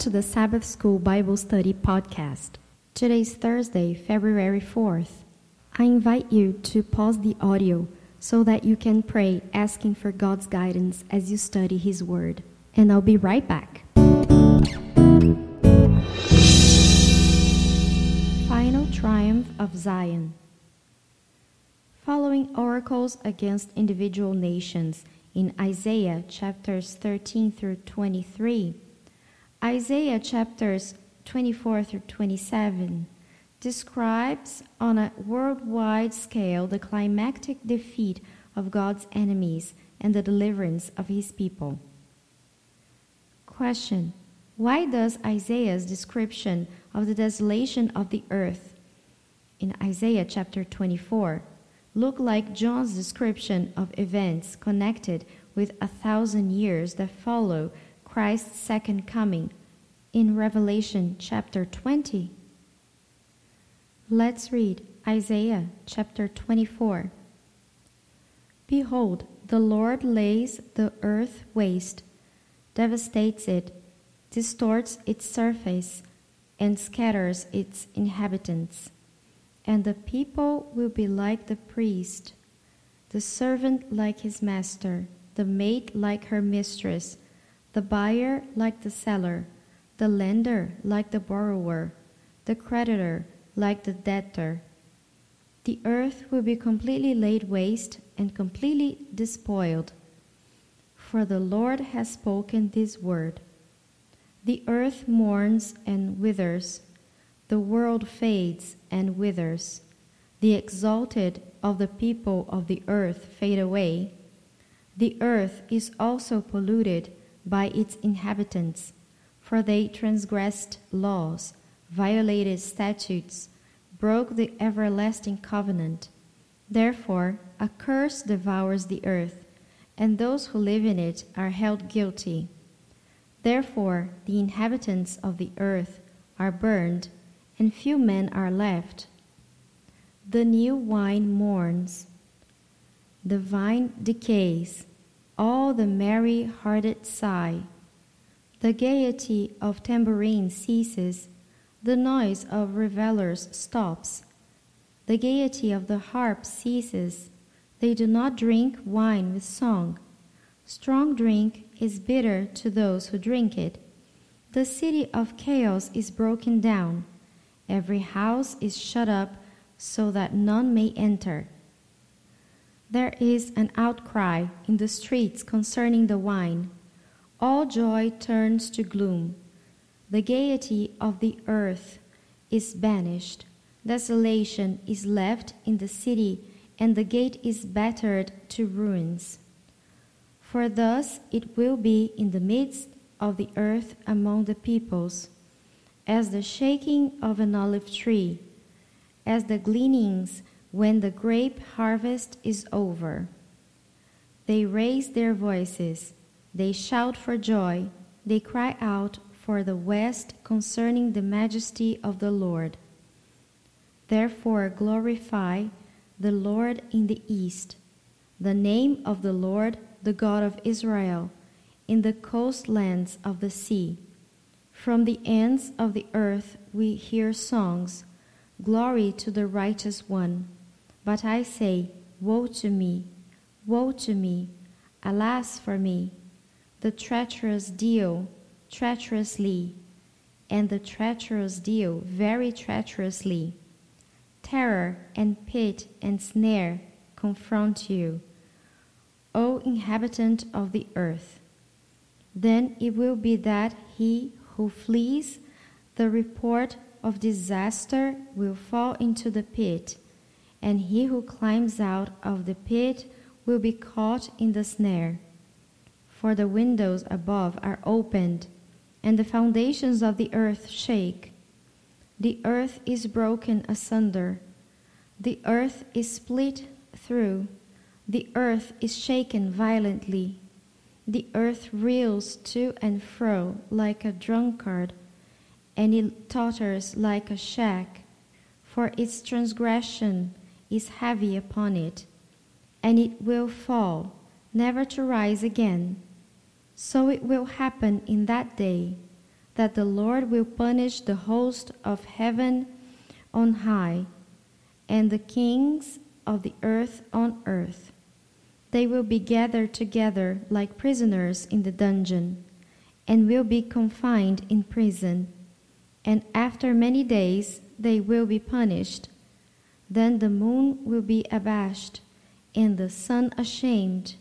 to the Sabbath School Bible Study podcast. Today is Thursday, February 4th. I invite you to pause the audio so that you can pray asking for God's guidance as you study His Word. And I'll be right back. Final Triumph of Zion. Following oracles against individual nations in Isaiah chapters 13 through 23, Isaiah chapters 24 through 27 describes on a worldwide scale the climactic defeat of God's enemies and the deliverance of his people. Question Why does Isaiah's description of the desolation of the earth in Isaiah chapter 24 look like John's description of events connected with a thousand years that follow Christ's second coming in Revelation chapter 20? Let's read Isaiah chapter 24. Behold, the Lord lays the earth waste, devastates it, distorts its surface, and scatters its inhabitants. And the people will be like the priest, the servant like his master, the maid like her mistress, the buyer like the seller, the lender like the borrower, the creditor like the debtor. The earth will be completely laid waste and completely despoiled. For the Lord has spoken this word. The earth mourns and withers, the world fades and withers. The exalted of the people of the earth fade away. The earth is also polluted by its inhabitants, for they transgressed laws, violated statutes, broke the everlasting covenant. Therefore, a curse devours the earth, and those who live in it are held guilty. Therefore, the inhabitants of the earth are burned, and few men are left. The new wine mourns, the vine decays, all the merry hearted sigh. The gaiety of tambourine ceases the noise of revelers stops. The gaiety of the harp ceases. They do not drink wine with song. Strong drink is bitter to those who drink it. The city of chaos is broken down. Every house is shut up so that none may enter. There is an outcry in the streets concerning the wine. All joy turns to gloom. The gaiety of the earth is banished. Desolation is left in the city, and the gate is battered to ruins. For thus it will be in the midst of the earth among the peoples, as the shaking of an olive tree, as the gleanings when the grape harvest is over. They raise their voices, they shout for joy, they cry out for the west concerning the majesty of the Lord. Therefore, glorify the Lord in the east, the name of the Lord, the God of Israel, in the coastlands of the sea. From the ends of the earth we hear songs, Glory to the righteous one. But I say, Woe to me, woe to me, alas for me, the treacherous deal treacherously, and the treacherous deal very treacherously. Terror and pit and snare confront you, O inhabitant of the earth. Then it will be that he who flees the report of disaster will fall into the pit, and he who climbs out of the pit will be caught in the snare. For the windows above are opened and the foundations of the earth shake. The earth is broken asunder. The earth is split through. The earth is shaken violently. The earth reels to and fro like a drunkard, and it totters like a shack, for its transgression is heavy upon it, and it will fall, never to rise again. So it will happen in that day that the Lord will punish the host of heaven on high and the kings of the earth on earth. They will be gathered together like prisoners in the dungeon, and will be confined in prison. And after many days they will be punished. Then the moon will be abashed, and the sun ashamed.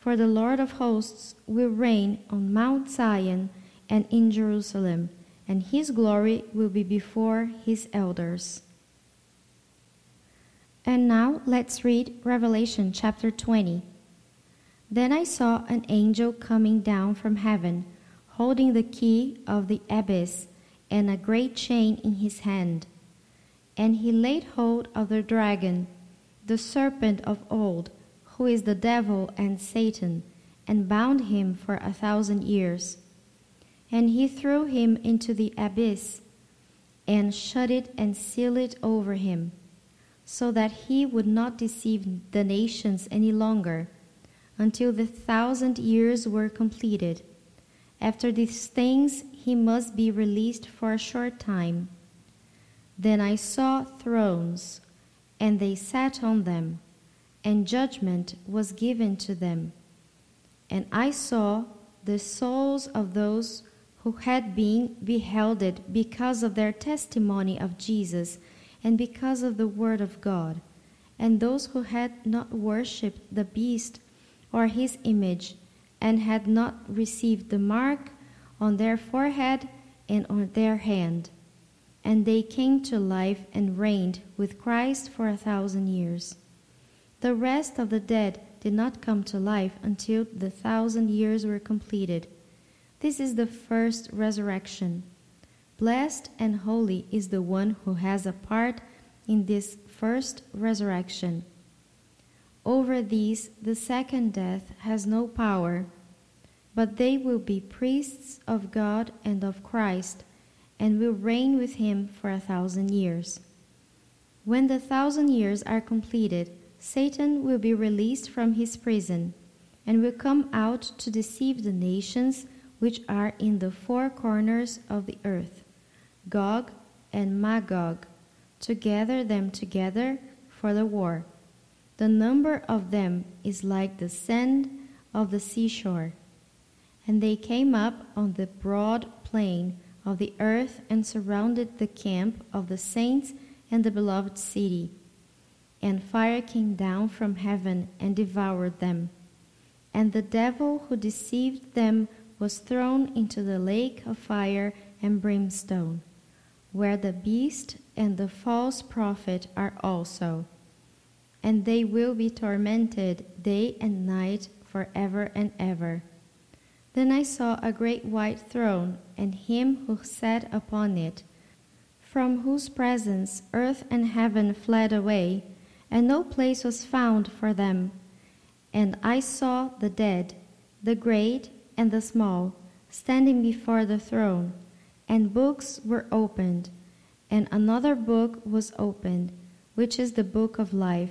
For the Lord of hosts will reign on Mount Zion and in Jerusalem, and his glory will be before his elders. And now let's read Revelation chapter 20. Then I saw an angel coming down from heaven, holding the key of the abyss and a great chain in his hand. And he laid hold of the dragon, the serpent of old, who is the devil and Satan, and bound him for a thousand years. And he threw him into the abyss, and shut it and sealed it over him, so that he would not deceive the nations any longer until the thousand years were completed. After these things, he must be released for a short time. Then I saw thrones, and they sat on them, and judgment was given to them. And I saw the souls of those who had been beheaded because of their testimony of Jesus and because of the word of God, and those who had not worshipped the beast or his image, and had not received the mark on their forehead and on their hand. And they came to life and reigned with Christ for a thousand years. The rest of the dead did not come to life until the thousand years were completed. This is the first resurrection. Blessed and holy is the one who has a part in this first resurrection. Over these, the second death has no power, but they will be priests of God and of Christ, and will reign with him for a thousand years. When the thousand years are completed, Satan will be released from his prison, and will come out to deceive the nations which are in the four corners of the earth, Gog and Magog, to gather them together for the war the number of them is like the sand of the seashore. And they came up on the broad plain of the earth and surrounded the camp of the saints and the beloved city. And fire came down from heaven and devoured them. And the devil who deceived them was thrown into the lake of fire and brimstone, where the beast and the false prophet are also and they will be tormented day and night forever and ever. Then I saw a great white throne, and him who sat upon it, from whose presence earth and heaven fled away, and no place was found for them. And I saw the dead, the great and the small, standing before the throne, and books were opened, and another book was opened, which is the book of life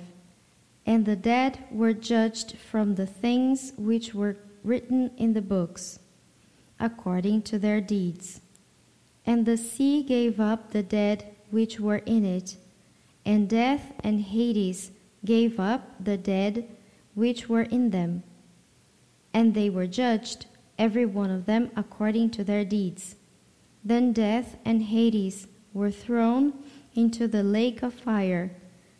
and the dead were judged from the things which were written in the books, according to their deeds. And the sea gave up the dead which were in it, and death and Hades gave up the dead which were in them. And they were judged, every one of them according to their deeds. Then death and Hades were thrown into the lake of fire.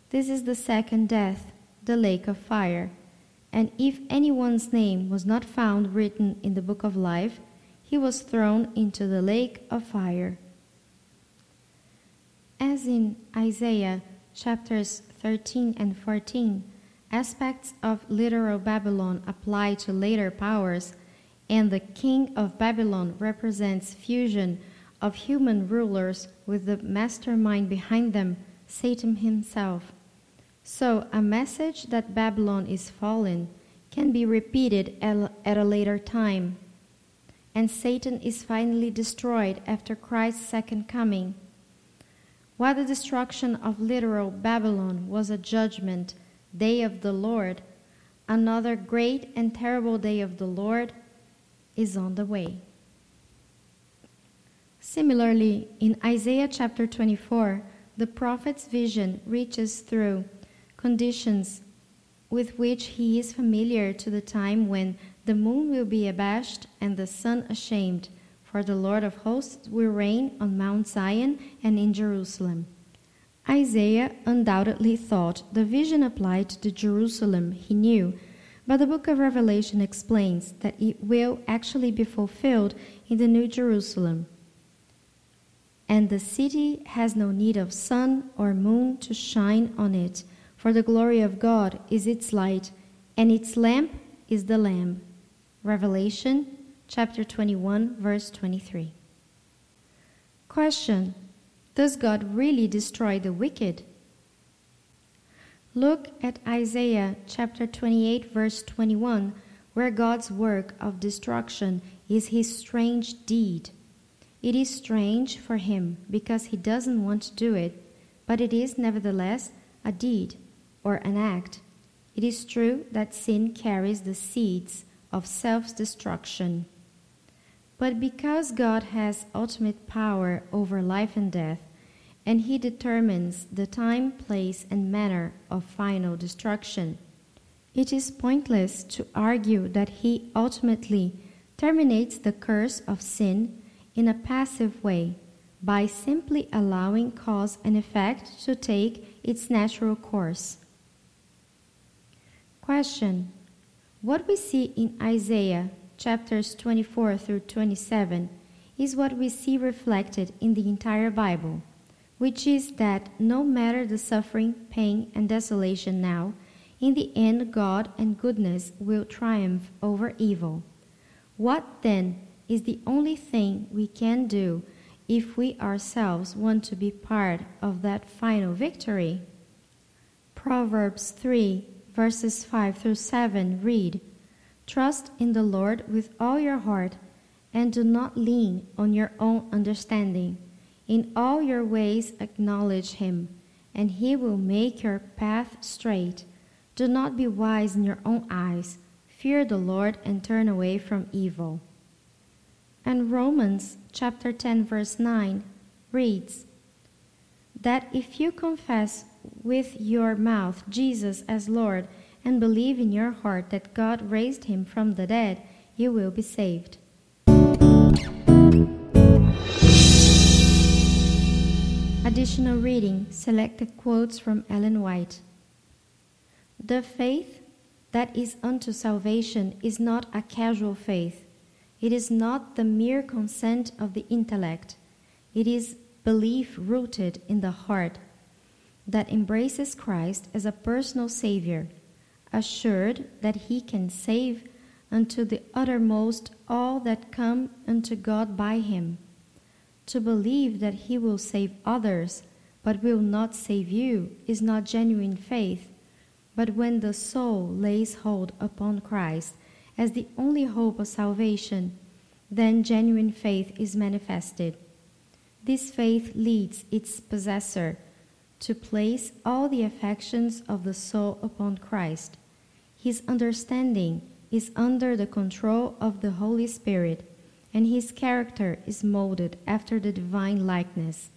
This is the second death the lake of fire. And if anyone's name was not found written in the book of life, he was thrown into the lake of fire. As in Isaiah chapters 13 and 14, aspects of literal Babylon apply to later powers, and the king of Babylon represents fusion of human rulers with the mastermind behind them, Satan himself. So, a message that Babylon is fallen can be repeated at a later time. And Satan is finally destroyed after Christ's second coming. While the destruction of literal Babylon was a judgment day of the Lord, another great and terrible day of the Lord is on the way. Similarly, in Isaiah chapter 24, the prophet's vision reaches through conditions with which he is familiar to the time when the moon will be abashed and the sun ashamed, for the Lord of hosts will reign on Mount Zion and in Jerusalem. Isaiah undoubtedly thought the vision applied to the Jerusalem he knew, but the book of Revelation explains that it will actually be fulfilled in the New Jerusalem. And the city has no need of sun or moon to shine on it, for the glory of God is its light, and its lamp is the Lamb. Revelation chapter 21, verse 23. Question Does God really destroy the wicked? Look at Isaiah chapter 28, verse 21, where God's work of destruction is his strange deed. It is strange for him because he doesn't want to do it, but it is nevertheless a deed or an act. It is true that sin carries the seeds of self destruction. But because God has ultimate power over life and death, and He determines the time, place, and manner of final destruction, it is pointless to argue that He ultimately terminates the curse of sin in a passive way by simply allowing cause and effect to take its natural course. Question What we see in Isaiah chapters 24 through 27 is what we see reflected in the entire Bible, which is that no matter the suffering, pain, and desolation now, in the end God and goodness will triumph over evil. What then is the only thing we can do if we ourselves want to be part of that final victory? Proverbs 3 verses 5 through 7 read Trust in the Lord with all your heart, and do not lean on your own understanding. In all your ways acknowledge him, and he will make your path straight. Do not be wise in your own eyes. Fear the Lord and turn away from evil. And Romans chapter 10 verse 9 reads that if you confess with your mouth Jesus as Lord and believe in your heart that God raised him from the dead, you will be saved. Additional reading selected quotes from Ellen White. The faith that is unto salvation is not a casual faith. It is not the mere consent of the intellect. It is belief rooted in the heart that embraces Christ as a personal Savior, assured that He can save unto the uttermost all that come unto God by Him. To believe that He will save others, but will not save you, is not genuine faith. But when the soul lays hold upon Christ as the only hope of salvation, then genuine faith is manifested. This faith leads its possessor to place all the affections of the soul upon Christ. His understanding is under the control of the Holy Spirit, and his character is molded after the divine likeness.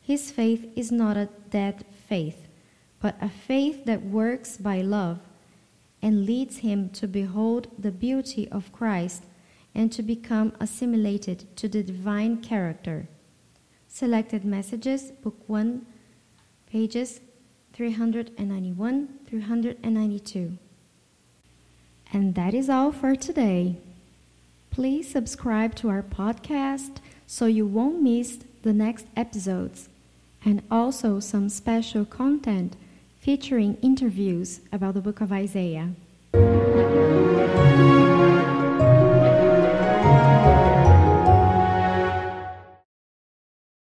His faith is not a dead faith, but a faith that works by love and leads him to behold the beauty of Christ and to become assimilated to the divine character. Selected Messages, Book 1, pages 391 392. And that is all for today. Please subscribe to our podcast so you won't miss the next episodes and also some special content featuring interviews about the book of Isaiah.